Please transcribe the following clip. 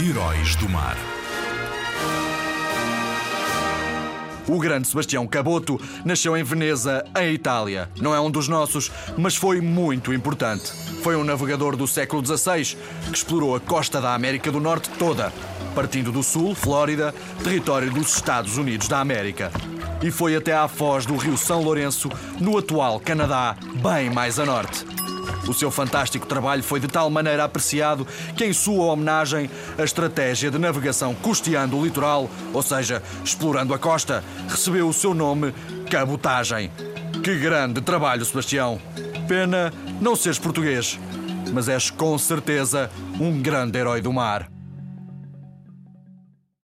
Heróis do Mar. O grande Sebastião Caboto nasceu em Veneza, em Itália. Não é um dos nossos, mas foi muito importante. Foi um navegador do século XVI que explorou a costa da América do Norte toda, partindo do sul, Flórida, território dos Estados Unidos da América. E foi até à foz do rio São Lourenço, no atual Canadá, bem mais a norte. O seu fantástico trabalho foi de tal maneira apreciado que, em sua homenagem, a estratégia de navegação custeando o litoral, ou seja, explorando a costa, recebeu o seu nome Cabotagem. Que grande trabalho, Sebastião! Pena não seres português, mas és com certeza um grande herói do mar.